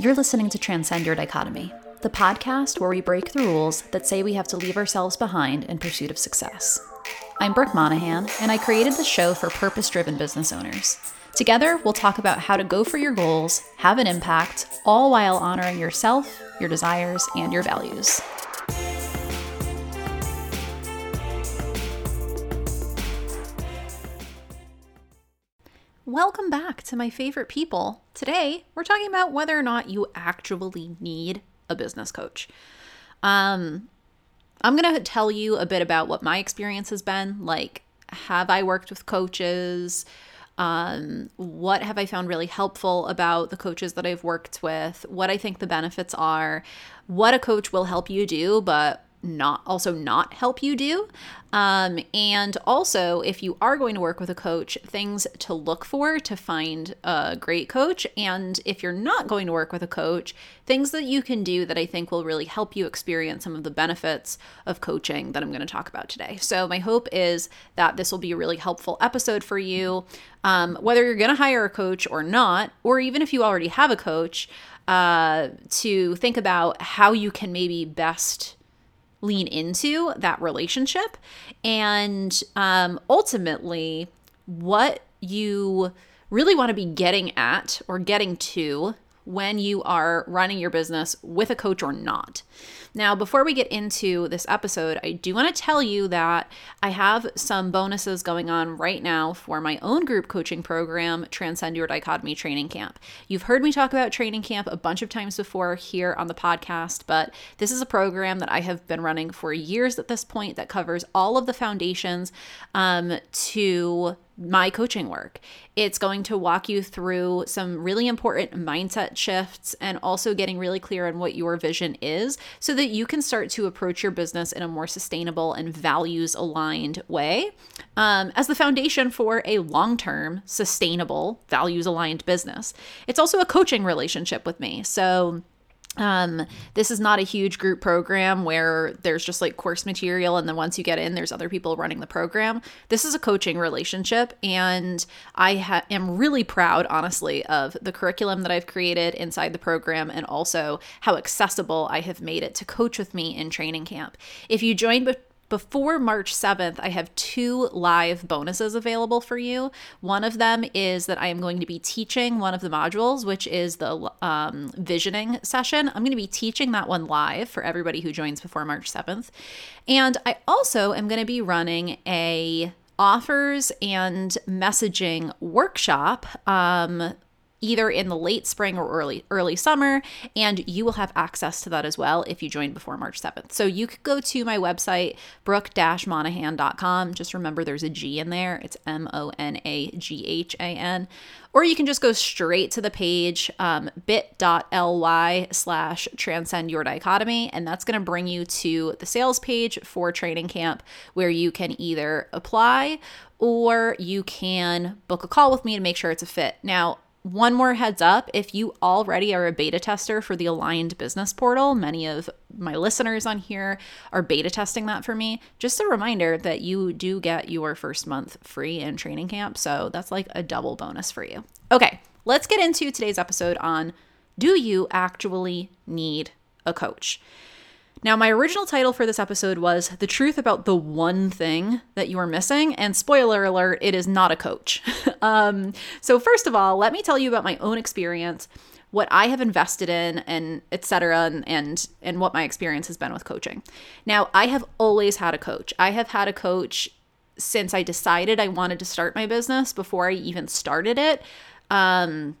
You're listening to Transcend Your Dichotomy, the podcast where we break the rules that say we have to leave ourselves behind in pursuit of success. I'm Brooke Monaghan, and I created the show for purpose driven business owners. Together, we'll talk about how to go for your goals, have an impact, all while honoring yourself, your desires, and your values. Welcome back to my favorite people. Today, we're talking about whether or not you actually need a business coach. Um, I'm going to tell you a bit about what my experience has been. Like, have I worked with coaches? Um, what have I found really helpful about the coaches that I've worked with? What I think the benefits are, what a coach will help you do, but not also not help you do. Um, and also if you are going to work with a coach things to look for to find a great coach. And if you're not going to work with a coach things that you can do that i think will really help you experience some of the benefits of coaching that i'm going to talk about today. So my hope is that this will be a really helpful episode for you. Um, whether you're going to hire a coach or not or even if you already have a coach uh, to think about how you can maybe best lean into that relationship. And um, ultimately what you really want to be getting at or getting to when you are running your business with a coach or not. Now, before we get into this episode, I do want to tell you that I have some bonuses going on right now for my own group coaching program, Transcend Your Dichotomy Training Camp. You've heard me talk about training camp a bunch of times before here on the podcast, but this is a program that I have been running for years at this point that covers all of the foundations um, to my coaching work. It's going to walk you through some really important mindset shifts and also getting really clear on what your vision is so that you can start to approach your business in a more sustainable and values aligned way um, as the foundation for a long term, sustainable, values aligned business. It's also a coaching relationship with me. So, um, this is not a huge group program where there's just like course material and then once you get in there's other people running the program. This is a coaching relationship and i ha- am really proud honestly of the curriculum that i've created inside the program and also how accessible i have made it to coach with me in training camp. If you join be- before March 7th, I have two live bonuses available for you. One of them is that I am going to be teaching one of the modules, which is the um, visioning session. I'm going to be teaching that one live for everybody who joins before March 7th. And I also am going to be running a offers and messaging workshop um, either in the late spring or early early summer and you will have access to that as well if you join before March 7th. So you could go to my website brooke-monaghan.com. Just remember there's a G in there. It's M O N A G H A N. Or you can just go straight to the page um, bit.ly slash transcend your dichotomy. And that's going to bring you to the sales page for training camp where you can either apply or you can book a call with me to make sure it's a fit. Now, one more heads up if you already are a beta tester for the Aligned Business Portal, many of my listeners on here are beta testing that for me. Just a reminder that you do get your first month free in training camp. So that's like a double bonus for you. Okay, let's get into today's episode on do you actually need a coach? Now, my original title for this episode was The Truth About the One Thing That You Are Missing. And spoiler alert, it is not a coach. um, so, first of all, let me tell you about my own experience, what I have invested in, and etc., and, and, and what my experience has been with coaching. Now, I have always had a coach. I have had a coach since I decided I wanted to start my business before I even started it. Um,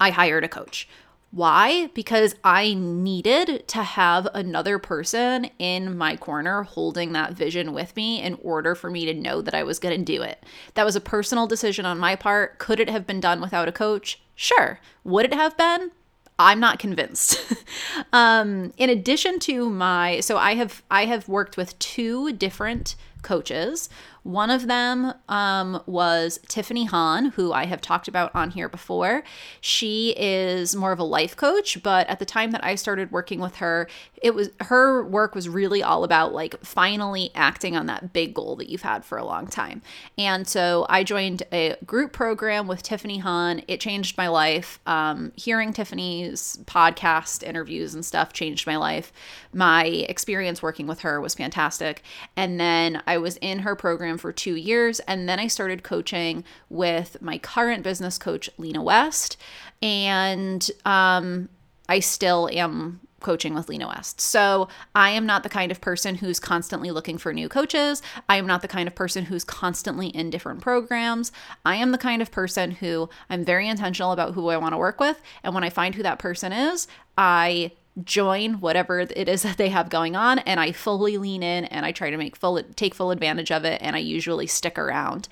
I hired a coach. Why? Because I needed to have another person in my corner holding that vision with me in order for me to know that I was going to do it. That was a personal decision on my part. Could it have been done without a coach? Sure. Would it have been? I'm not convinced. um, in addition to my, so I have I have worked with two different coaches. One of them um, was Tiffany Han, who I have talked about on here before. She is more of a life coach, but at the time that I started working with her, it was her work was really all about like finally acting on that big goal that you've had for a long time. And so I joined a group program with Tiffany Han. It changed my life. Um, hearing Tiffany's podcast interviews and stuff changed my life. My experience working with her was fantastic. And then I was in her program for two years. And then I started coaching with my current business coach, Lena West. And um, I still am coaching with Lena West. So I am not the kind of person who's constantly looking for new coaches. I am not the kind of person who's constantly in different programs. I am the kind of person who I'm very intentional about who I want to work with. And when I find who that person is, I join whatever it is that they have going on and I fully lean in and I try to make full take full advantage of it and I usually stick around.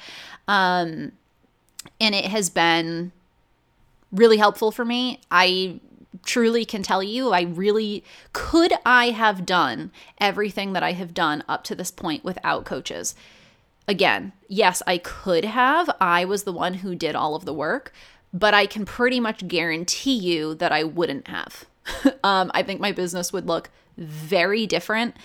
Um and it has been really helpful for me. I truly can tell you, I really could I have done everything that I have done up to this point without coaches. Again, yes, I could have. I was the one who did all of the work, but I can pretty much guarantee you that I wouldn't have. um, I think my business would look very different.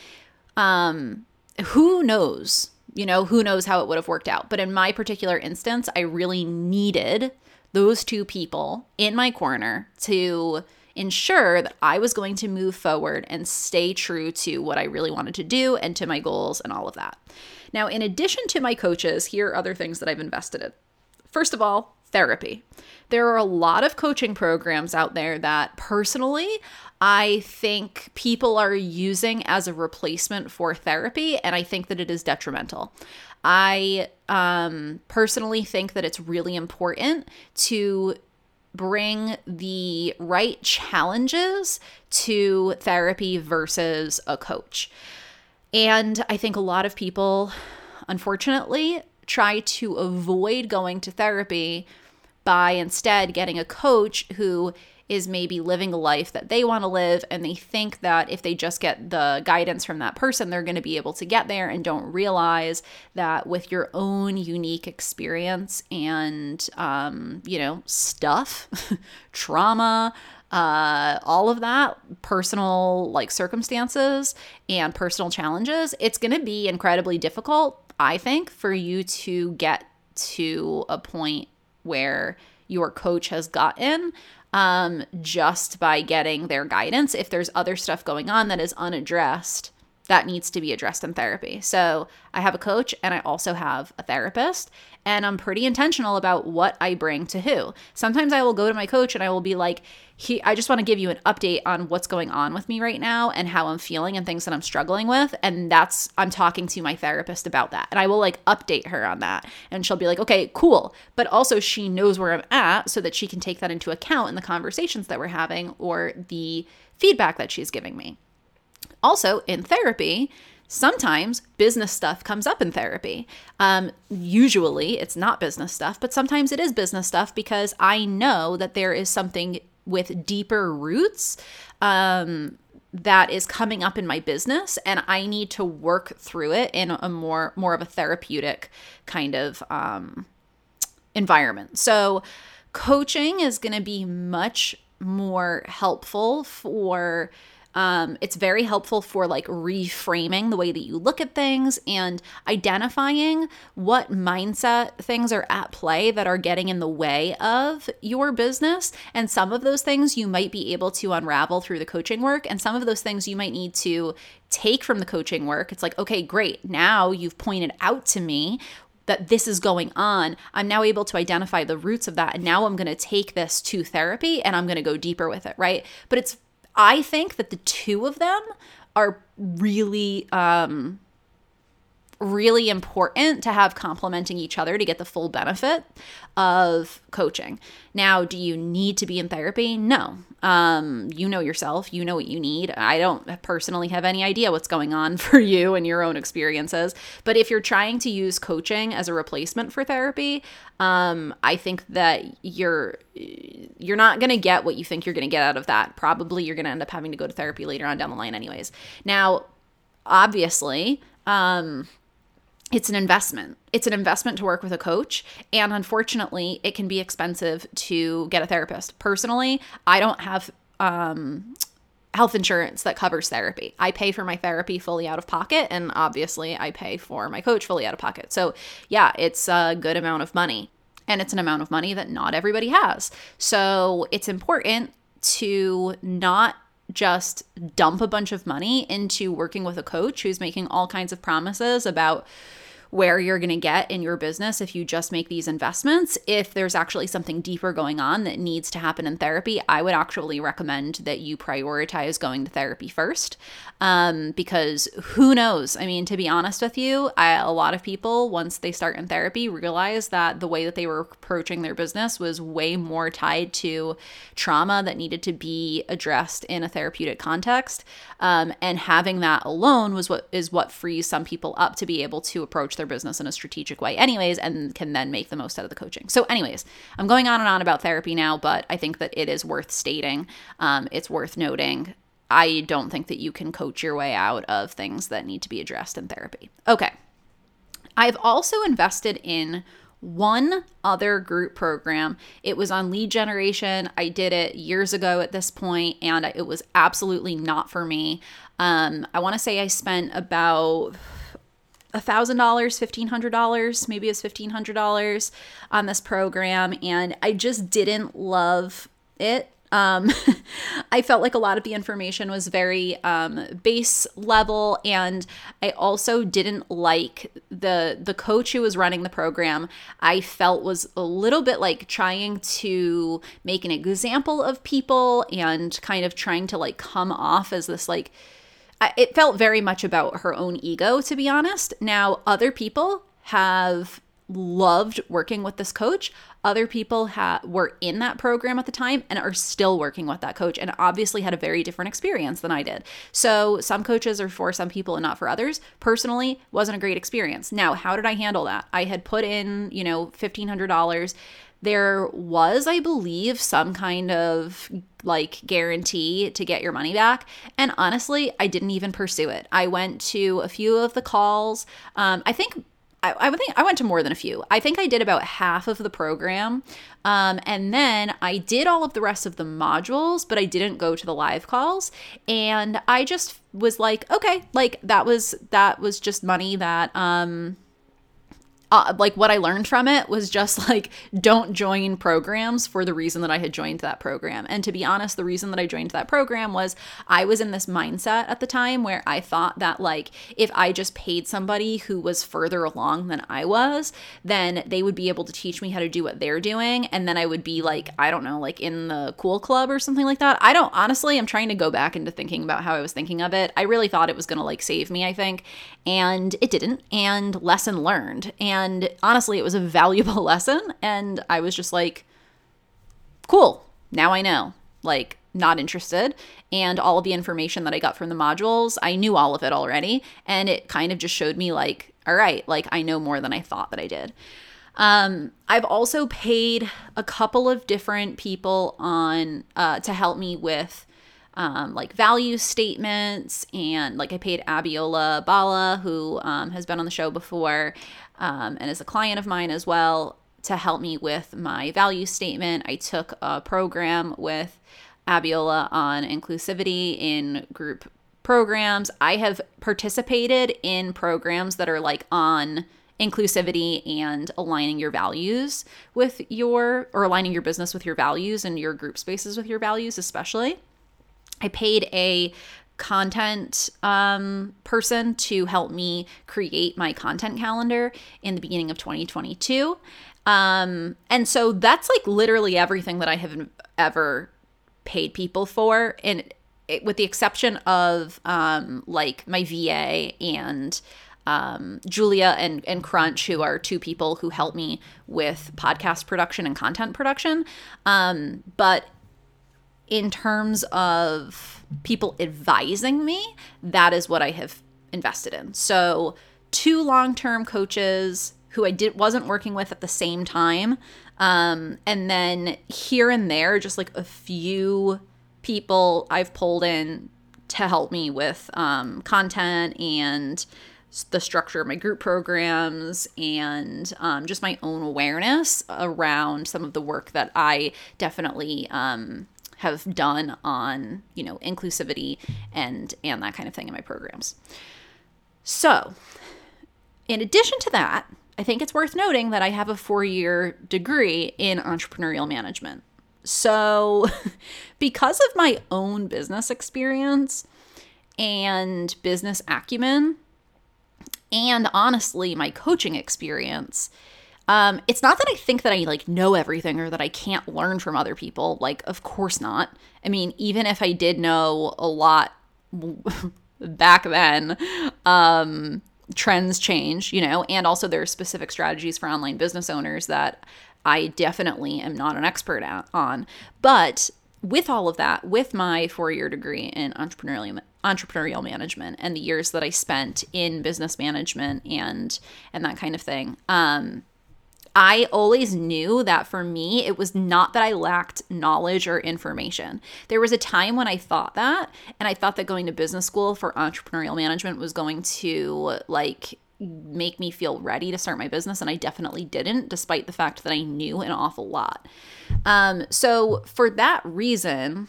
Um, who knows? You know, who knows how it would have worked out. But in my particular instance, I really needed those two people in my corner to ensure that I was going to move forward and stay true to what I really wanted to do and to my goals and all of that. Now, in addition to my coaches, here are other things that I've invested in. First of all, therapy. There are a lot of coaching programs out there that personally I think people are using as a replacement for therapy, and I think that it is detrimental. I um, personally think that it's really important to bring the right challenges to therapy versus a coach. And I think a lot of people, unfortunately, try to avoid going to therapy by instead getting a coach who is maybe living a life that they want to live and they think that if they just get the guidance from that person they're going to be able to get there and don't realize that with your own unique experience and um, you know stuff trauma uh, all of that personal like circumstances and personal challenges it's going to be incredibly difficult i think for you to get to a point where your coach has gotten um, just by getting their guidance. If there's other stuff going on that is unaddressed, that needs to be addressed in therapy. So I have a coach and I also have a therapist, and I'm pretty intentional about what I bring to who. Sometimes I will go to my coach and I will be like, he, I just want to give you an update on what's going on with me right now and how I'm feeling and things that I'm struggling with. And that's, I'm talking to my therapist about that. And I will like update her on that. And she'll be like, okay, cool. But also, she knows where I'm at so that she can take that into account in the conversations that we're having or the feedback that she's giving me. Also, in therapy, sometimes business stuff comes up in therapy. Um, usually it's not business stuff, but sometimes it is business stuff because I know that there is something with deeper roots um, that is coming up in my business and I need to work through it in a more more of a therapeutic kind of um, environment. So coaching is going to be much more helpful for um, it's very helpful for like reframing the way that you look at things and identifying what mindset things are at play that are getting in the way of your business. And some of those things you might be able to unravel through the coaching work, and some of those things you might need to take from the coaching work. It's like, okay, great. Now you've pointed out to me that this is going on, I'm now able to identify the roots of that. And now I'm going to take this to therapy and I'm going to go deeper with it, right? But it's I think that the two of them are really um really important to have complementing each other to get the full benefit of coaching. Now, do you need to be in therapy? No. Um, you know yourself, you know what you need. I don't personally have any idea what's going on for you and your own experiences. But if you're trying to use coaching as a replacement for therapy, um, I think that you're you're not going to get what you think you're going to get out of that. Probably you're going to end up having to go to therapy later on down the line anyways. Now, obviously, um it's an investment. It's an investment to work with a coach. And unfortunately, it can be expensive to get a therapist. Personally, I don't have um, health insurance that covers therapy. I pay for my therapy fully out of pocket. And obviously, I pay for my coach fully out of pocket. So, yeah, it's a good amount of money. And it's an amount of money that not everybody has. So, it's important to not just dump a bunch of money into working with a coach who's making all kinds of promises about where you're going to get in your business if you just make these investments. If there's actually something deeper going on that needs to happen in therapy, I would actually recommend that you prioritize going to therapy first. Um, because who knows? I mean, to be honest with you, I, a lot of people, once they start in therapy, realize that the way that they were approaching their business was way more tied to trauma that needed to be addressed in a therapeutic context. Um, and having that alone was what is what frees some people up to be able to approach their their business in a strategic way, anyways, and can then make the most out of the coaching. So, anyways, I'm going on and on about therapy now, but I think that it is worth stating. Um, it's worth noting. I don't think that you can coach your way out of things that need to be addressed in therapy. Okay. I've also invested in one other group program. It was on lead generation. I did it years ago at this point, and it was absolutely not for me. Um, I want to say I spent about $1,000, $1,500, maybe it was $1,500 on this program. And I just didn't love it. Um, I felt like a lot of the information was very um, base level, and I also didn't like the the coach who was running the program. I felt was a little bit like trying to make an example of people and kind of trying to like come off as this like it felt very much about her own ego, to be honest. Now, other people have loved working with this coach. Other people ha- were in that program at the time and are still working with that coach and obviously had a very different experience than I did. So, some coaches are for some people and not for others. Personally, wasn't a great experience. Now, how did I handle that? I had put in, you know, $1500 there was, I believe, some kind of like guarantee to get your money back. And honestly, I didn't even pursue it. I went to a few of the calls. Um, I think I, think I went to more than a few. I think I did about half of the program. Um, and then I did all of the rest of the modules, but I didn't go to the live calls. And I just was like, okay, like that was that was just money that um uh, like what I learned from it was just like don't join programs for the reason that I had joined that program. And to be honest, the reason that I joined that program was I was in this mindset at the time where I thought that like if I just paid somebody who was further along than I was, then they would be able to teach me how to do what they're doing and then I would be like I don't know, like in the cool club or something like that. I don't honestly, I'm trying to go back into thinking about how I was thinking of it. I really thought it was going to like save me, I think, and it didn't. And lesson learned. And and honestly, it was a valuable lesson. And I was just like, cool, now I know. Like, not interested. And all of the information that I got from the modules, I knew all of it already. And it kind of just showed me, like, all right, like I know more than I thought that I did. Um, I've also paid a couple of different people on uh, to help me with um, like value statements and like I paid Abiola Bala, who um, has been on the show before um, and is a client of mine as well, to help me with my value statement. I took a program with Abiola on inclusivity in group programs. I have participated in programs that are like on inclusivity and aligning your values with your or aligning your business with your values and your group spaces with your values especially I paid a content um, person to help me create my content calendar in the beginning of 2022. Um, and so that's like literally everything that I have ever paid people for. And it, with the exception of um, like my VA and um, Julia and, and Crunch, who are two people who help me with podcast production and content production. Um, but in terms of people advising me, that is what I have invested in. So, two long-term coaches who I did wasn't working with at the same time, um, and then here and there, just like a few people I've pulled in to help me with um, content and the structure of my group programs and um, just my own awareness around some of the work that I definitely um, have done on you know inclusivity and and that kind of thing in my programs. So, in addition to that, I think it's worth noting that I have a four year degree in entrepreneurial management. So, because of my own business experience and business acumen, and honestly, my coaching experience, um, it's not that I think that I like know everything or that I can't learn from other people. Like, of course not. I mean, even if I did know a lot back then, um, trends change, you know, and also there are specific strategies for online business owners that I definitely am not an expert at, on. But with all of that, with my four year degree in entrepreneurial entrepreneurial management and the years that I spent in business management and and that kind of thing, um, I always knew that for me, it was not that I lacked knowledge or information. There was a time when I thought that, and I thought that going to business school for entrepreneurial management was going to like make me feel ready to start my business, and I definitely didn't, despite the fact that I knew an awful lot. Um, so, for that reason,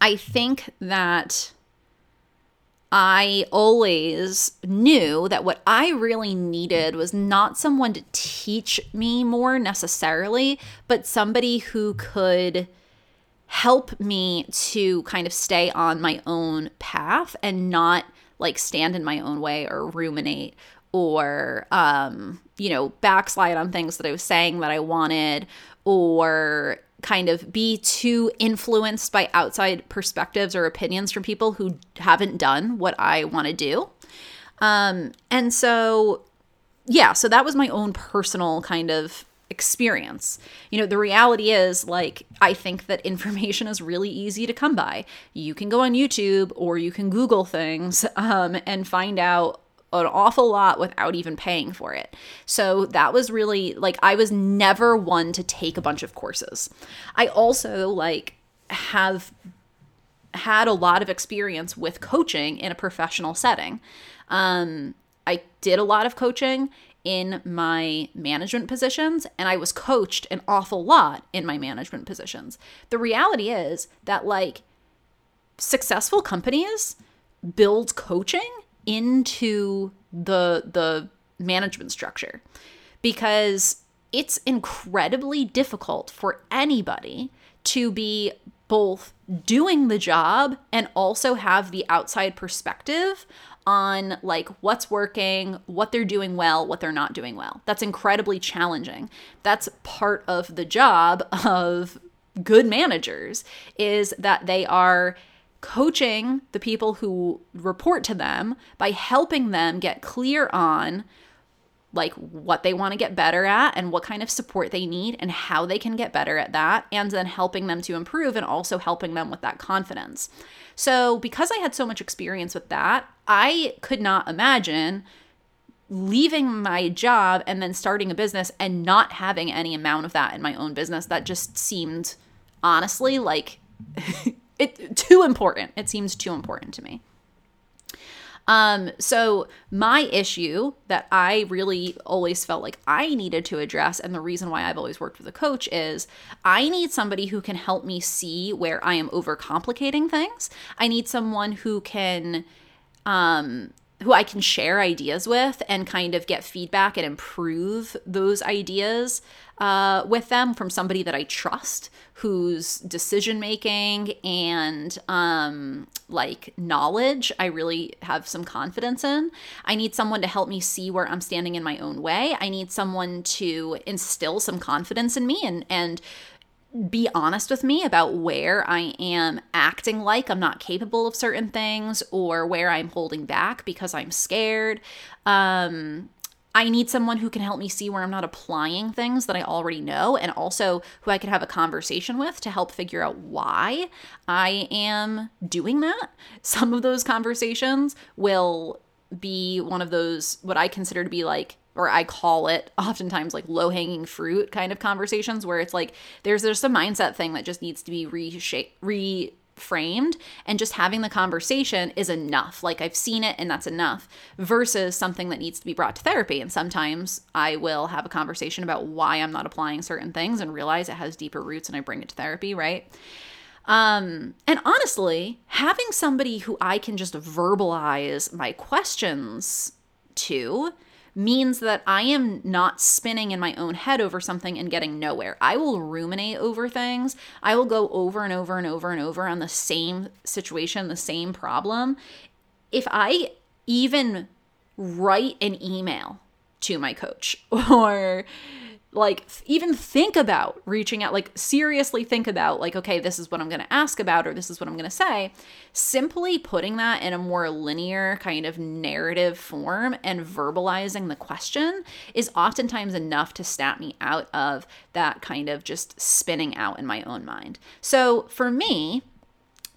I think that I always knew that what I really needed was not someone to teach me more necessarily, but somebody who could help me to kind of stay on my own path and not like stand in my own way or ruminate or um you know backslide on things that I was saying that I wanted or kind of be too influenced by outside perspectives or opinions from people who haven't done what I want to do. Um, and so, yeah, so that was my own personal kind of experience. You know, the reality is, like, I think that information is really easy to come by. You can go on YouTube or you can Google things um, and find out an awful lot without even paying for it. So that was really like I was never one to take a bunch of courses. I also like have had a lot of experience with coaching in a professional setting. Um, I did a lot of coaching in my management positions, and I was coached an awful lot in my management positions. The reality is that, like, successful companies build coaching into the the management structure because it's incredibly difficult for anybody to be both doing the job and also have the outside perspective on like what's working, what they're doing well, what they're not doing well. That's incredibly challenging. That's part of the job of good managers is that they are coaching the people who report to them by helping them get clear on like what they want to get better at and what kind of support they need and how they can get better at that and then helping them to improve and also helping them with that confidence. So, because I had so much experience with that, I could not imagine leaving my job and then starting a business and not having any amount of that in my own business. That just seemed honestly like it too important. It seems too important to me. Um, so my issue that I really always felt like I needed to address, and the reason why I've always worked with a coach is I need somebody who can help me see where I am overcomplicating things. I need someone who can um who I can share ideas with and kind of get feedback and improve those ideas uh, with them from somebody that I trust, whose decision making and um, like knowledge I really have some confidence in. I need someone to help me see where I'm standing in my own way. I need someone to instill some confidence in me and and be honest with me about where I am acting like I'm not capable of certain things or where I'm holding back because I'm scared. Um, I need someone who can help me see where I'm not applying things that I already know and also who I can have a conversation with to help figure out why I am doing that. Some of those conversations will be one of those, what I consider to be like or I call it oftentimes like low hanging fruit kind of conversations where it's like there's there's a mindset thing that just needs to be reshaped, re framed and just having the conversation is enough. Like I've seen it and that's enough versus something that needs to be brought to therapy. And sometimes I will have a conversation about why I'm not applying certain things and realize it has deeper roots and I bring it to therapy, right? Um, and honestly, having somebody who I can just verbalize my questions to means that I am not spinning in my own head over something and getting nowhere. I will ruminate over things. I will go over and over and over and over on the same situation, the same problem. If I even write an email to my coach or like even think about reaching out like seriously think about like okay this is what i'm going to ask about or this is what i'm going to say simply putting that in a more linear kind of narrative form and verbalizing the question is oftentimes enough to snap me out of that kind of just spinning out in my own mind. So for me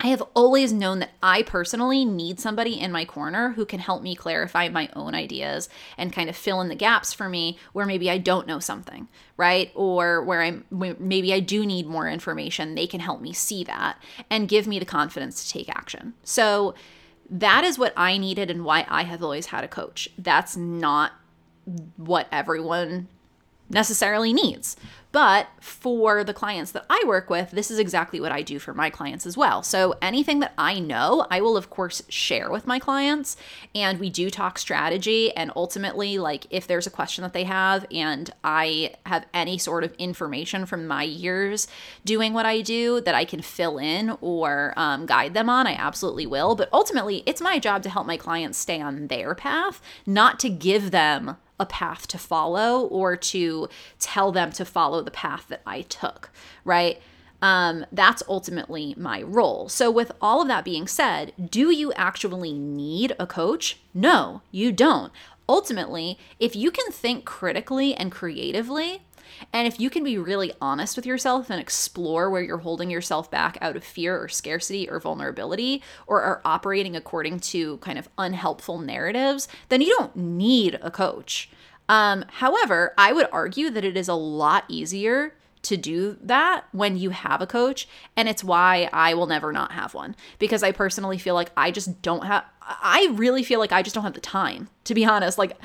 I have always known that I personally need somebody in my corner who can help me clarify my own ideas and kind of fill in the gaps for me where maybe I don't know something, right? Or where I'm maybe I do need more information. They can help me see that and give me the confidence to take action. So that is what I needed and why I have always had a coach. That's not what everyone necessarily needs. But for the clients that I work with, this is exactly what I do for my clients as well. So anything that I know, I will of course share with my clients and we do talk strategy and ultimately like if there's a question that they have and I have any sort of information from my years doing what I do that I can fill in or um, guide them on, I absolutely will. But ultimately, it's my job to help my clients stay on their path, not to give them a path to follow or to tell them to follow the path that I took, right? Um, that's ultimately my role. So, with all of that being said, do you actually need a coach? No, you don't. Ultimately, if you can think critically and creatively, and if you can be really honest with yourself and explore where you're holding yourself back out of fear or scarcity or vulnerability or are operating according to kind of unhelpful narratives, then you don't need a coach. Um, however, I would argue that it is a lot easier to do that when you have a coach and it's why I will never not have one because I personally feel like I just don't have I really feel like I just don't have the time to be honest like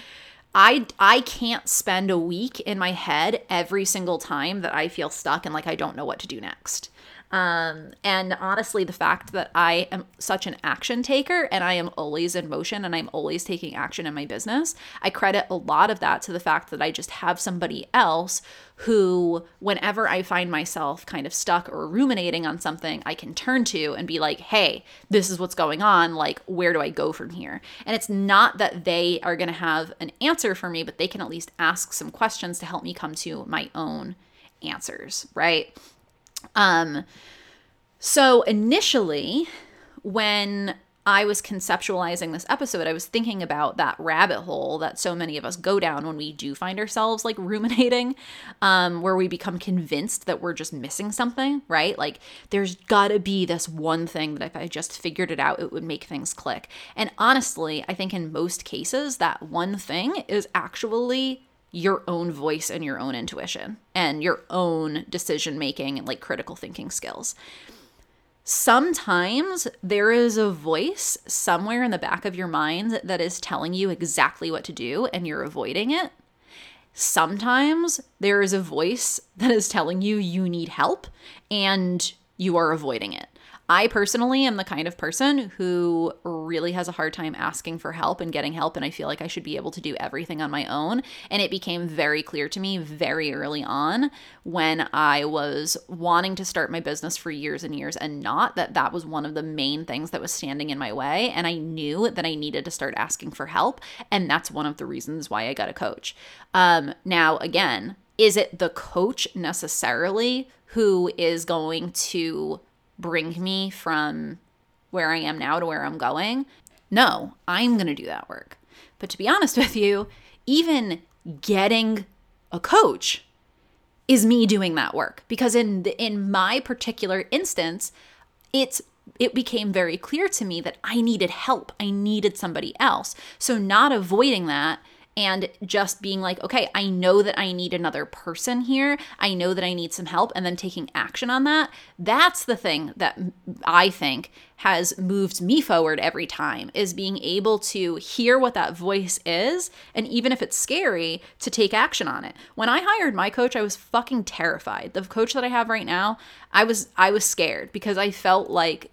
I I can't spend a week in my head every single time that I feel stuck and like I don't know what to do next. Um, and honestly, the fact that I am such an action taker and I am always in motion and I'm always taking action in my business, I credit a lot of that to the fact that I just have somebody else who, whenever I find myself kind of stuck or ruminating on something, I can turn to and be like, hey, this is what's going on. Like, where do I go from here? And it's not that they are going to have an answer for me, but they can at least ask some questions to help me come to my own answers, right? Um, so initially, when I was conceptualizing this episode, I was thinking about that rabbit hole that so many of us go down when we do find ourselves like ruminating, um, where we become convinced that we're just missing something, right? Like, there's gotta be this one thing that if I just figured it out, it would make things click. And honestly, I think in most cases, that one thing is actually your own voice and your own intuition and your own decision making and like critical thinking skills. Sometimes there is a voice somewhere in the back of your mind that is telling you exactly what to do and you're avoiding it. Sometimes there is a voice that is telling you you need help and you are avoiding it. I personally am the kind of person who really has a hard time asking for help and getting help, and I feel like I should be able to do everything on my own. And it became very clear to me very early on when I was wanting to start my business for years and years and not that that was one of the main things that was standing in my way. And I knew that I needed to start asking for help. And that's one of the reasons why I got a coach. Um, now, again, is it the coach necessarily who is going to bring me from where I am now to where I'm going. No, I'm going to do that work. But to be honest with you, even getting a coach is me doing that work because in the, in my particular instance, it's it became very clear to me that I needed help. I needed somebody else. So not avoiding that and just being like, okay, I know that I need another person here. I know that I need some help, and then taking action on that. That's the thing that I think has moved me forward every time is being able to hear what that voice is and even if it's scary to take action on it. When I hired my coach, I was fucking terrified. The coach that I have right now, I was I was scared because I felt like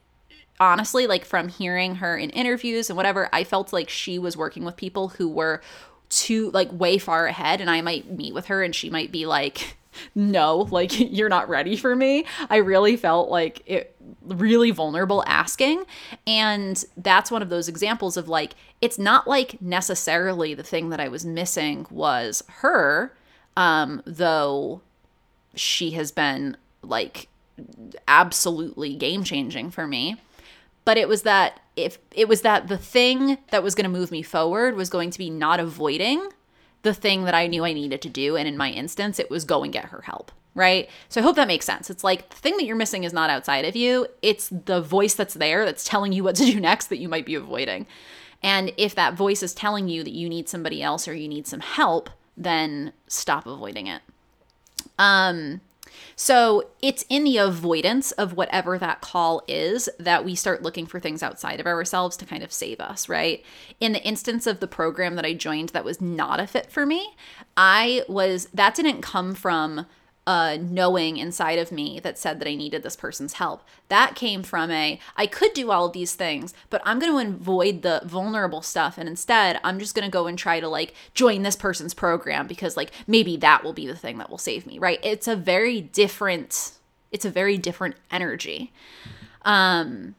honestly like from hearing her in interviews and whatever, I felt like she was working with people who were too like way far ahead and I might meet with her and she might be like no, like you're not ready for me. I really felt like it really vulnerable asking. And that's one of those examples of like, it's not like necessarily the thing that I was missing was her, um, though she has been like absolutely game changing for me. But it was that if it was that the thing that was going to move me forward was going to be not avoiding the thing that I knew I needed to do. And in my instance, it was go and get her help. Right. So I hope that makes sense. It's like the thing that you're missing is not outside of you, it's the voice that's there that's telling you what to do next that you might be avoiding. And if that voice is telling you that you need somebody else or you need some help, then stop avoiding it. Um, so it's in the avoidance of whatever that call is that we start looking for things outside of ourselves to kind of save us, right? In the instance of the program that I joined that was not a fit for me, I was, that didn't come from a knowing inside of me that said that I needed this person's help. That came from a I could do all of these things, but I'm going to avoid the vulnerable stuff and instead I'm just going to go and try to like join this person's program because like maybe that will be the thing that will save me, right? It's a very different it's a very different energy. Um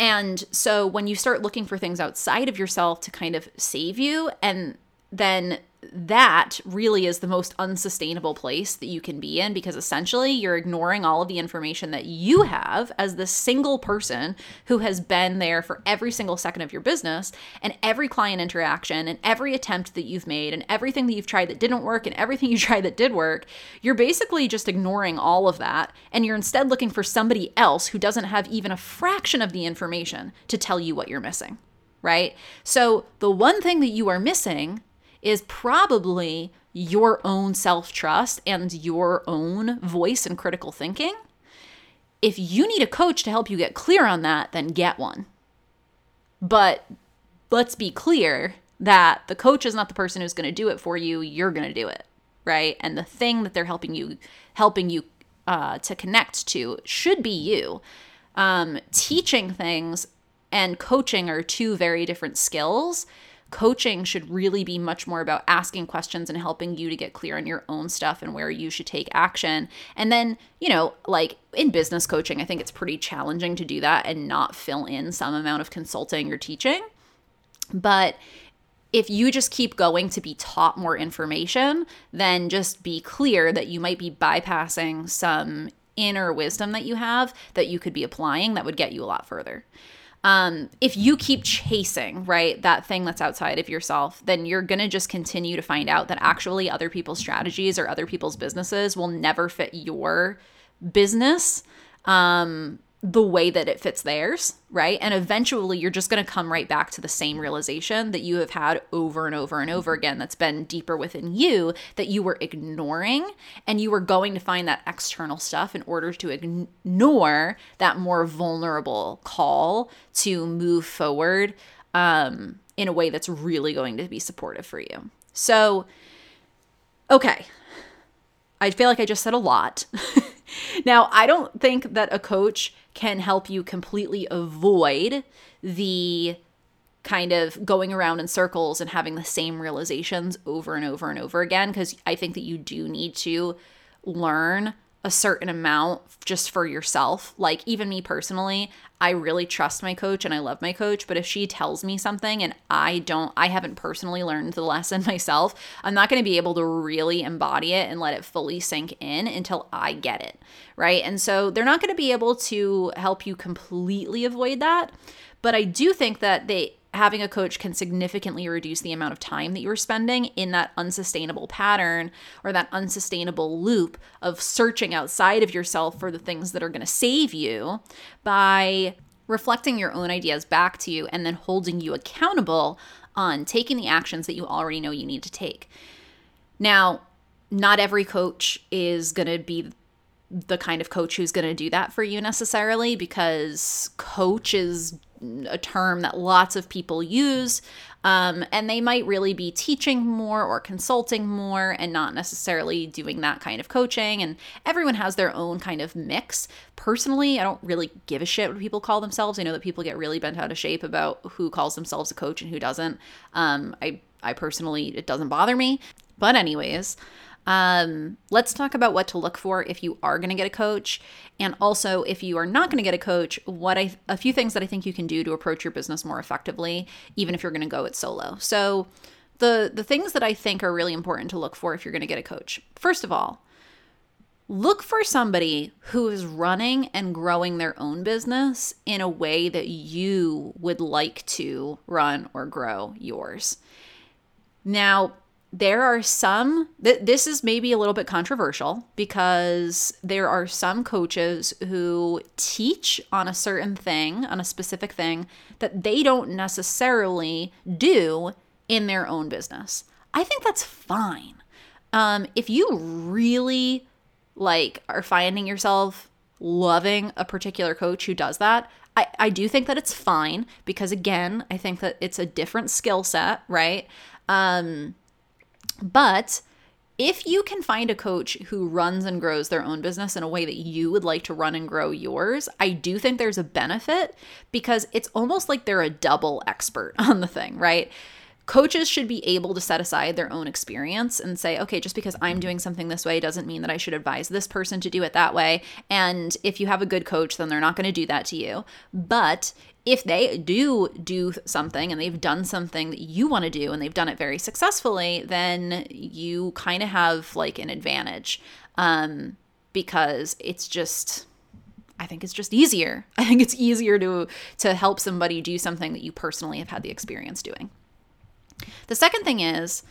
and so when you start looking for things outside of yourself to kind of save you and then that really is the most unsustainable place that you can be in because essentially you're ignoring all of the information that you have as the single person who has been there for every single second of your business and every client interaction and every attempt that you've made and everything that you've tried that didn't work and everything you tried that did work. You're basically just ignoring all of that and you're instead looking for somebody else who doesn't have even a fraction of the information to tell you what you're missing, right? So the one thing that you are missing is probably your own self trust and your own voice and critical thinking. If you need a coach to help you get clear on that, then get one. But let's be clear that the coach is not the person who's going to do it for you, you're going to do it, right? And the thing that they're helping you helping you uh, to connect to should be you. Um, teaching things and coaching are two very different skills coaching should really be much more about asking questions and helping you to get clear on your own stuff and where you should take action. And then, you know, like in business coaching, I think it's pretty challenging to do that and not fill in some amount of consulting or teaching. But if you just keep going to be taught more information, then just be clear that you might be bypassing some inner wisdom that you have that you could be applying that would get you a lot further um, if you keep chasing, right, that thing that's outside of yourself, then you're going to just continue to find out that actually other people's strategies or other people's businesses will never fit your business. Um, the way that it fits theirs, right? And eventually you're just going to come right back to the same realization that you have had over and over and over again that's been deeper within you that you were ignoring and you were going to find that external stuff in order to ignore that more vulnerable call to move forward um, in a way that's really going to be supportive for you. So, okay. I feel like I just said a lot. now, I don't think that a coach can help you completely avoid the kind of going around in circles and having the same realizations over and over and over again because I think that you do need to learn a certain amount just for yourself. Like, even me personally, I really trust my coach and I love my coach, but if she tells me something and I don't, I haven't personally learned the lesson myself, I'm not going to be able to really embody it and let it fully sink in until I get it. Right. And so they're not going to be able to help you completely avoid that. But I do think that they, having a coach can significantly reduce the amount of time that you're spending in that unsustainable pattern or that unsustainable loop of searching outside of yourself for the things that are going to save you by reflecting your own ideas back to you and then holding you accountable on taking the actions that you already know you need to take. Now, not every coach is going to be the kind of coach who's going to do that for you necessarily because coach is a term that lots of people use. Um, and they might really be teaching more or consulting more and not necessarily doing that kind of coaching. And everyone has their own kind of mix. Personally, I don't really give a shit what people call themselves. I know that people get really bent out of shape about who calls themselves a coach and who doesn't. Um, I, I personally, it doesn't bother me. But, anyways, um, let's talk about what to look for if you are going to get a coach, and also if you are not going to get a coach, what I a few things that I think you can do to approach your business more effectively, even if you're going to go it solo. So, the the things that I think are really important to look for if you're going to get a coach. First of all, look for somebody who is running and growing their own business in a way that you would like to run or grow yours. Now, there are some th- this is maybe a little bit controversial because there are some coaches who teach on a certain thing on a specific thing that they don't necessarily do in their own business. I think that's fine. Um, if you really like are finding yourself loving a particular coach who does that I, I do think that it's fine because again i think that it's a different skill set right? Um, but if you can find a coach who runs and grows their own business in a way that you would like to run and grow yours, I do think there's a benefit because it's almost like they're a double expert on the thing, right? Coaches should be able to set aside their own experience and say, okay, just because I'm doing something this way doesn't mean that I should advise this person to do it that way. And if you have a good coach, then they're not going to do that to you. But if they do do something and they've done something that you want to do and they've done it very successfully, then you kind of have like an advantage um, because it's just. I think it's just easier. I think it's easier to to help somebody do something that you personally have had the experience doing. The second thing is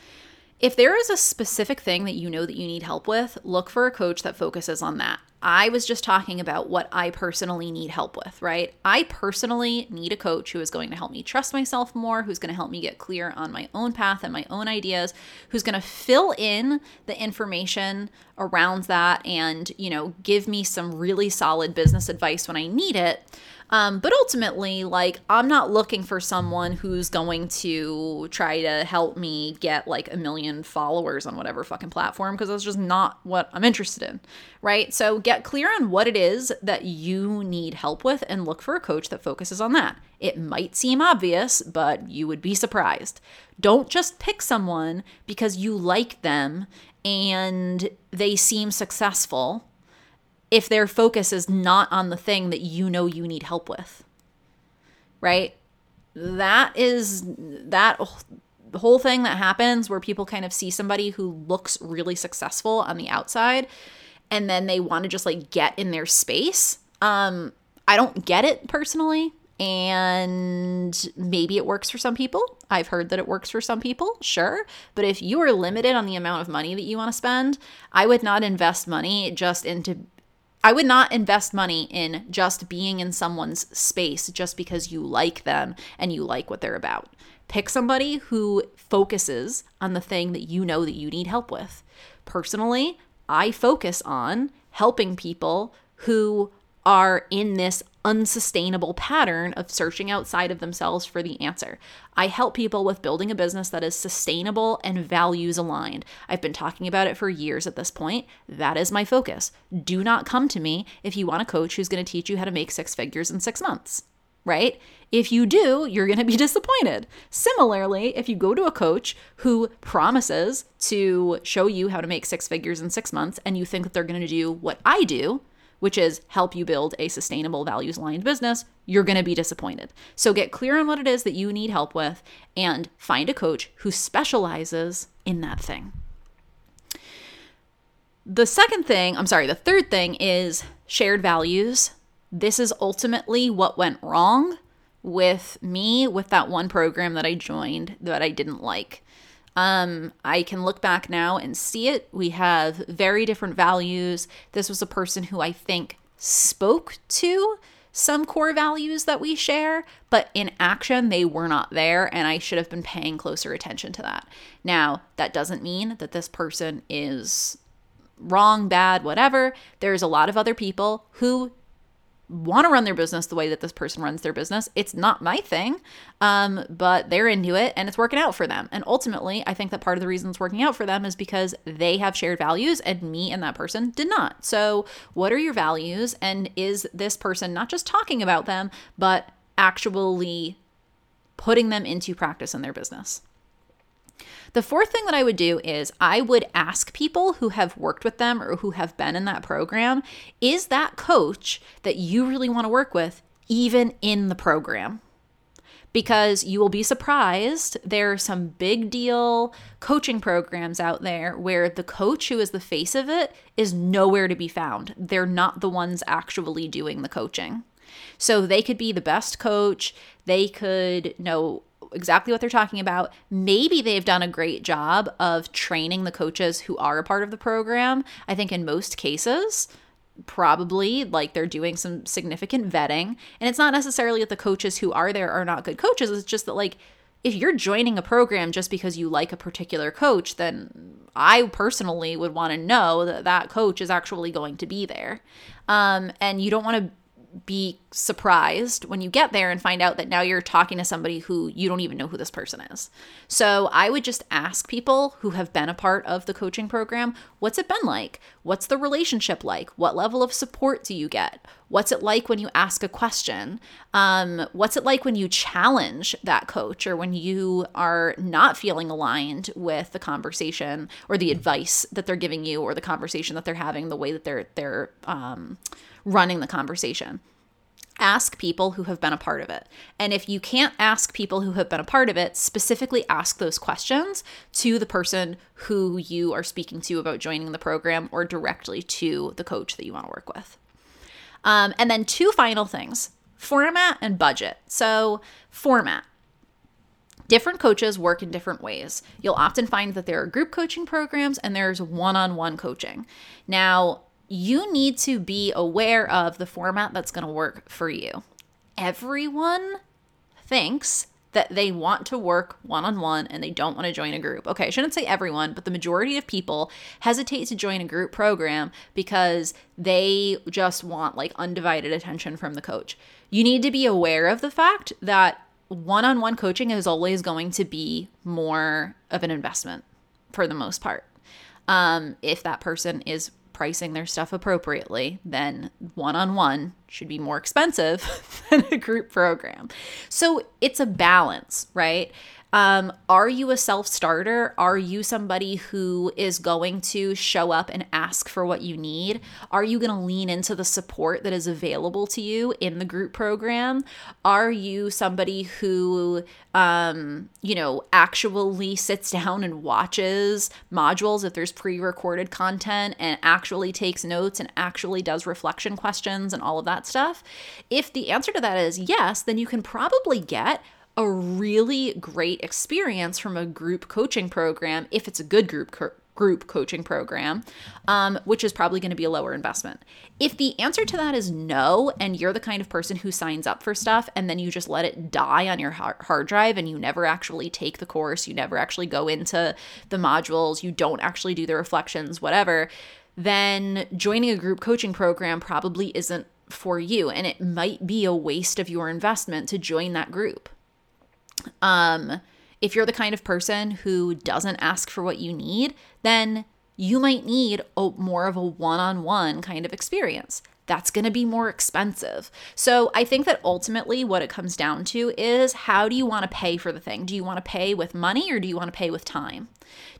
if there is a specific thing that you know that you need help with, look for a coach that focuses on that. I was just talking about what I personally need help with, right? I personally need a coach who is going to help me trust myself more, who's going to help me get clear on my own path and my own ideas, who's going to fill in the information around that and, you know, give me some really solid business advice when I need it. Um, but ultimately, like, I'm not looking for someone who's going to try to help me get like a million followers on whatever fucking platform because that's just not what I'm interested in, right? So get clear on what it is that you need help with and look for a coach that focuses on that. It might seem obvious, but you would be surprised. Don't just pick someone because you like them and they seem successful if their focus is not on the thing that you know you need help with. Right? That is that whole thing that happens where people kind of see somebody who looks really successful on the outside and then they want to just like get in their space. Um I don't get it personally and maybe it works for some people. I've heard that it works for some people, sure. But if you are limited on the amount of money that you want to spend, I would not invest money just into I would not invest money in just being in someone's space just because you like them and you like what they're about. Pick somebody who focuses on the thing that you know that you need help with. Personally, I focus on helping people who are in this unsustainable pattern of searching outside of themselves for the answer. I help people with building a business that is sustainable and values aligned. I've been talking about it for years at this point. That is my focus. Do not come to me if you want a coach who's going to teach you how to make six figures in six months, right? If you do, you're going to be disappointed. Similarly, if you go to a coach who promises to show you how to make six figures in six months and you think that they're going to do what I do, which is help you build a sustainable values aligned business, you're going to be disappointed. So get clear on what it is that you need help with and find a coach who specializes in that thing. The second thing, I'm sorry, the third thing is shared values. This is ultimately what went wrong with me with that one program that I joined that I didn't like. Um, I can look back now and see it. We have very different values. This was a person who I think spoke to some core values that we share, but in action, they were not there, and I should have been paying closer attention to that. Now, that doesn't mean that this person is wrong, bad, whatever. There's a lot of other people who want to run their business the way that this person runs their business. It's not my thing, um, but they're into it and it's working out for them. And ultimately, I think that part of the reason it's working out for them is because they have shared values and me and that person did not. So, what are your values? And is this person not just talking about them, but actually putting them into practice in their business? The fourth thing that I would do is I would ask people who have worked with them or who have been in that program is that coach that you really want to work with even in the program? Because you will be surprised, there are some big deal coaching programs out there where the coach who is the face of it is nowhere to be found. They're not the ones actually doing the coaching. So they could be the best coach, they could know exactly what they're talking about. Maybe they've done a great job of training the coaches who are a part of the program. I think in most cases, probably like they're doing some significant vetting. And it's not necessarily that the coaches who are there are not good coaches, it's just that like if you're joining a program just because you like a particular coach, then I personally would want to know that that coach is actually going to be there. Um, and you don't want to be surprised when you get there and find out that now you're talking to somebody who you don't even know who this person is. So I would just ask people who have been a part of the coaching program, what's it been like? What's the relationship like? What level of support do you get? What's it like when you ask a question? Um, what's it like when you challenge that coach or when you are not feeling aligned with the conversation or the advice that they're giving you or the conversation that they're having, the way that they're they're um, running the conversation. Ask people who have been a part of it. And if you can't ask people who have been a part of it, specifically ask those questions to the person who you are speaking to about joining the program or directly to the coach that you want to work with. Um, and then, two final things format and budget. So, format. Different coaches work in different ways. You'll often find that there are group coaching programs and there's one on one coaching. Now, you need to be aware of the format that's going to work for you. Everyone thinks that they want to work one on one and they don't want to join a group. Okay, I shouldn't say everyone, but the majority of people hesitate to join a group program because they just want like undivided attention from the coach. You need to be aware of the fact that one on one coaching is always going to be more of an investment for the most part. Um, if that person is pricing their stuff appropriately, then one on one should be more expensive than a group program. So it's a balance, right? Um, are you a self starter? Are you somebody who is going to show up and ask for what you need? Are you going to lean into the support that is available to you in the group program? Are you somebody who, um, you know, actually sits down and watches modules if there's pre recorded content and actually takes notes and actually does reflection questions and all of that stuff? If the answer to that is yes, then you can probably get a really great experience from a group coaching program if it's a good group co- group coaching program, um, which is probably going to be a lower investment. If the answer to that is no, and you're the kind of person who signs up for stuff and then you just let it die on your hard drive and you never actually take the course, you never actually go into the modules, you don't actually do the reflections, whatever, then joining a group coaching program probably isn't for you. And it might be a waste of your investment to join that group. Um, if you're the kind of person who doesn't ask for what you need, then you might need a, more of a one on one kind of experience. That's going to be more expensive. So, I think that ultimately what it comes down to is how do you want to pay for the thing? Do you want to pay with money or do you want to pay with time?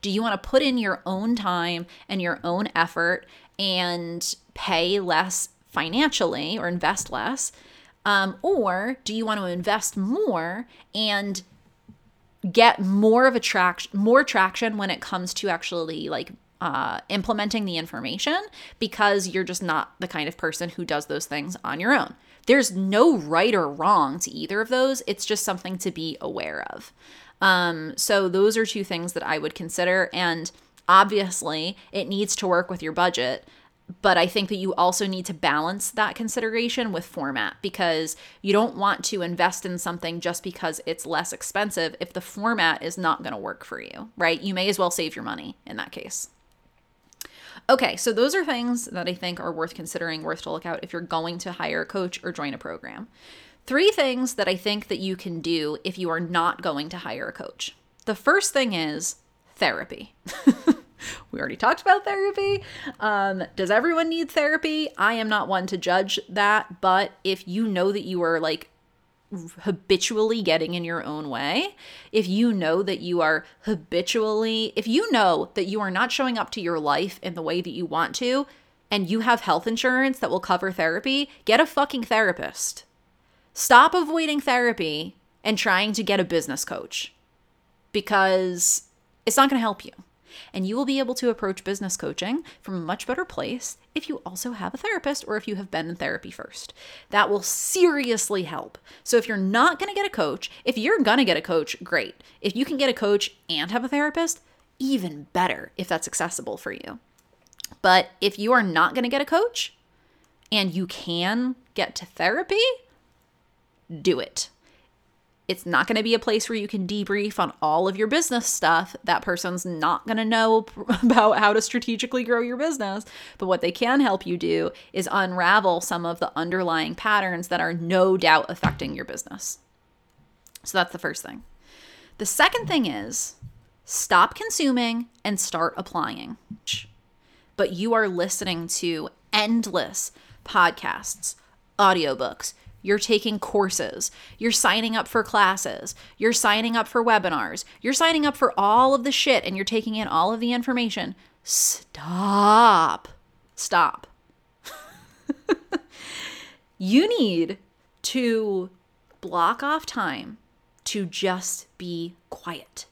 Do you want to put in your own time and your own effort and pay less financially or invest less? Um, or do you want to invest more and get more of a traction, more traction when it comes to actually like uh, implementing the information because you're just not the kind of person who does those things on your own. There's no right or wrong to either of those. It's just something to be aware of. Um, so those are two things that I would consider. And obviously, it needs to work with your budget but I think that you also need to balance that consideration with format because you don't want to invest in something just because it's less expensive if the format is not going to work for you, right? You may as well save your money in that case. Okay, so those are things that I think are worth considering, worth to look out if you're going to hire a coach or join a program. Three things that I think that you can do if you are not going to hire a coach. The first thing is therapy. we already talked about therapy. Um, does everyone need therapy? I am not one to judge that, but if you know that you are like habitually getting in your own way, if you know that you are habitually, if you know that you are not showing up to your life in the way that you want to, and you have health insurance that will cover therapy, get a fucking therapist. Stop avoiding therapy and trying to get a business coach because it's not going to help you. And you will be able to approach business coaching from a much better place if you also have a therapist or if you have been in therapy first. That will seriously help. So if you're not going to get a coach, if you're going to get a coach, great. If you can get a coach and have a therapist, even better if that's accessible for you. But if you are not going to get a coach and you can get to therapy, do it it's not going to be a place where you can debrief on all of your business stuff. That person's not going to know about how to strategically grow your business. But what they can help you do is unravel some of the underlying patterns that are no doubt affecting your business. So that's the first thing. The second thing is stop consuming and start applying. But you are listening to endless podcasts, audiobooks, you're taking courses. You're signing up for classes. You're signing up for webinars. You're signing up for all of the shit and you're taking in all of the information. Stop. Stop. you need to block off time to just be quiet.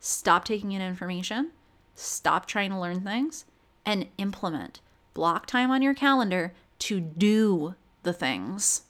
Stop taking in information. Stop trying to learn things and implement. Block time on your calendar to do the things.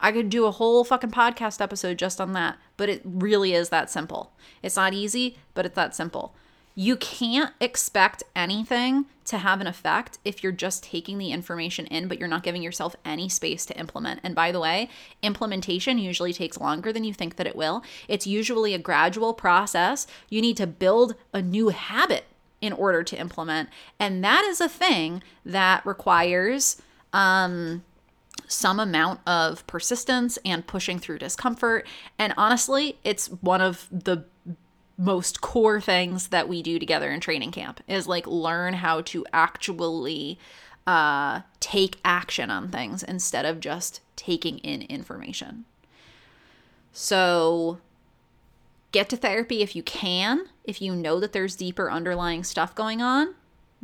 I could do a whole fucking podcast episode just on that, but it really is that simple. It's not easy, but it's that simple. You can't expect anything to have an effect if you're just taking the information in, but you're not giving yourself any space to implement. And by the way, implementation usually takes longer than you think that it will. It's usually a gradual process. You need to build a new habit in order to implement. And that is a thing that requires um, some amount of persistence and pushing through discomfort. And honestly, it's one of the most core things that we do together in training camp is like learn how to actually uh, take action on things instead of just taking in information. So get to therapy if you can. If you know that there's deeper underlying stuff going on,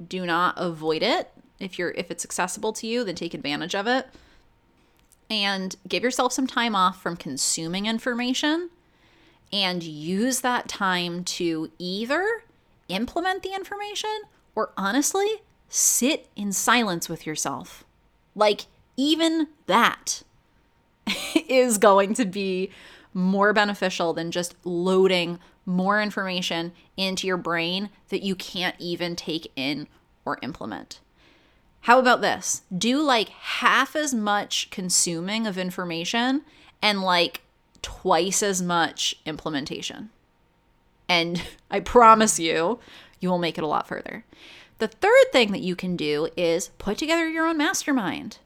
do not avoid it. If you're if it's accessible to you, then take advantage of it and give yourself some time off from consuming information and use that time to either implement the information or honestly sit in silence with yourself. Like, even that is going to be more beneficial than just loading more information into your brain that you can't even take in or implement. How about this? Do like half as much consuming of information and like twice as much implementation. And I promise you, you will make it a lot further. The third thing that you can do is put together your own mastermind.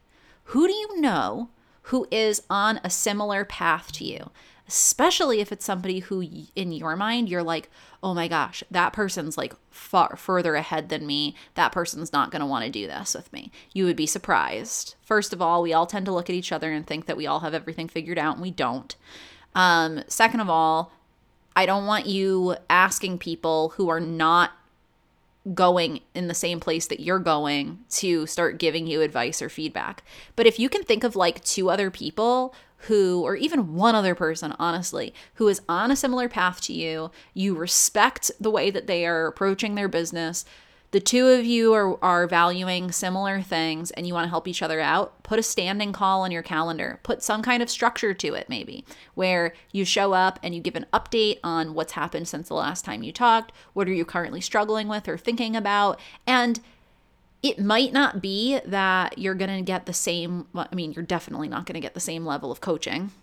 Who do you know who is on a similar path to you? Especially if it's somebody who in your mind you're like oh my gosh that person's like far further ahead than me. That person's not going to want to do this with me. You would be surprised. First of all we all tend to look at each other and think that we all have everything figured out and we don't. Um, second of all i don't want you asking people who are not going in the same place that you're going to start giving you advice or feedback. But if you can think of like two other people who, or even one other person, honestly, who is on a similar path to you, you respect the way that they are approaching their business, the two of you are, are valuing similar things and you want to help each other out, put a standing call on your calendar. Put some kind of structure to it, maybe, where you show up and you give an update on what's happened since the last time you talked. What are you currently struggling with or thinking about? And it might not be that you're going to get the same, I mean, you're definitely not going to get the same level of coaching.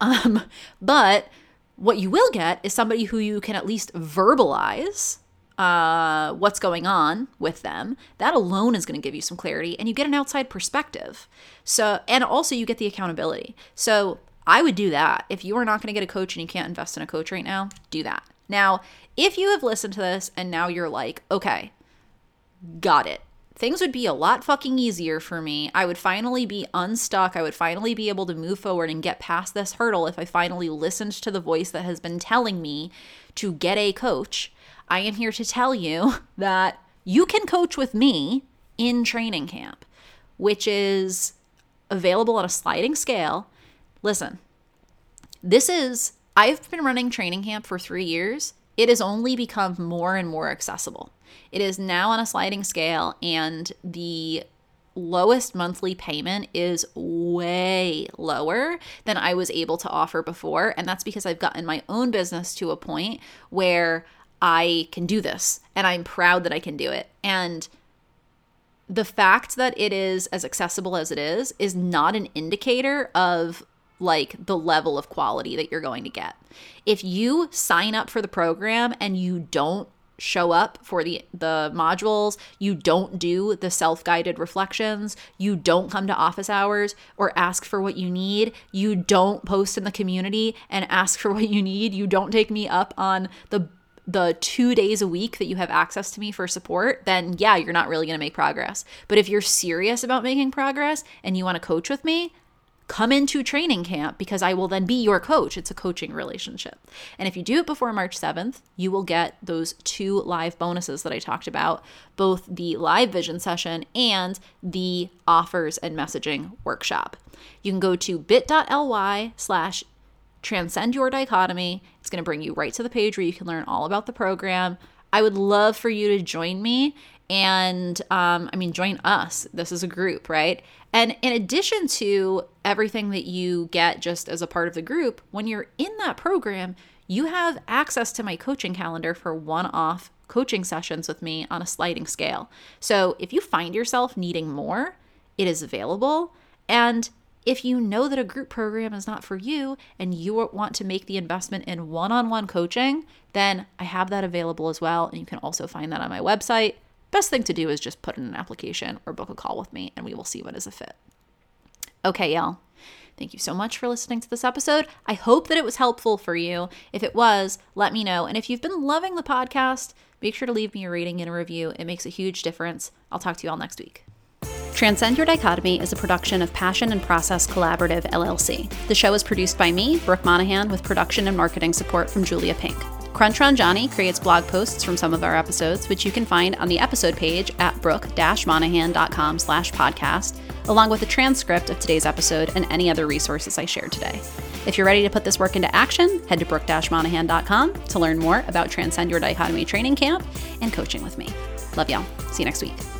Um, but what you will get is somebody who you can at least verbalize uh, what's going on with them. That alone is going to give you some clarity and you get an outside perspective. So, and also you get the accountability. So, I would do that. If you are not going to get a coach and you can't invest in a coach right now, do that. Now, if you have listened to this and now you're like, okay, got it. Things would be a lot fucking easier for me. I would finally be unstuck. I would finally be able to move forward and get past this hurdle if I finally listened to the voice that has been telling me to get a coach. I am here to tell you that you can coach with me in training camp, which is available on a sliding scale Listen, this is, I've been running training camp for three years. It has only become more and more accessible. It is now on a sliding scale, and the lowest monthly payment is way lower than I was able to offer before. And that's because I've gotten my own business to a point where I can do this and I'm proud that I can do it. And the fact that it is as accessible as it is is not an indicator of like the level of quality that you're going to get. If you sign up for the program and you don't show up for the the modules, you don't do the self-guided reflections, you don't come to office hours or ask for what you need, you don't post in the community and ask for what you need, you don't take me up on the the 2 days a week that you have access to me for support, then yeah, you're not really going to make progress. But if you're serious about making progress and you want to coach with me, come into training camp because I will then be your coach. It's a coaching relationship. And if you do it before March 7th, you will get those two live bonuses that I talked about both the live vision session and the offers and messaging workshop. You can go to bit.ly slash transcend your dichotomy. It's going to bring you right to the page where you can learn all about the program. I would love for you to join me and um, I mean, join us. This is a group, right? And in addition to everything that you get just as a part of the group, when you're in that program, you have access to my coaching calendar for one off coaching sessions with me on a sliding scale. So if you find yourself needing more, it is available. And if you know that a group program is not for you and you want to make the investment in one on one coaching, then I have that available as well. And you can also find that on my website, Best thing to do is just put in an application or book a call with me and we will see what is a fit. Okay, y'all. Thank you so much for listening to this episode. I hope that it was helpful for you. If it was, let me know. And if you've been loving the podcast, make sure to leave me a rating and a review. It makes a huge difference. I'll talk to you all next week. Transcend Your Dichotomy is a production of Passion and Process Collaborative LLC. The show is produced by me, Brooke Monaghan, with production and marketing support from Julia Pink. Crunchron Johnny creates blog posts from some of our episodes, which you can find on the episode page at brooke-monaghan.com slash podcast, along with a transcript of today's episode and any other resources I shared today. If you're ready to put this work into action, head to brooke-monaghan.com to learn more about Transcend Your Dichotomy Training Camp and coaching with me. Love y'all. See you next week.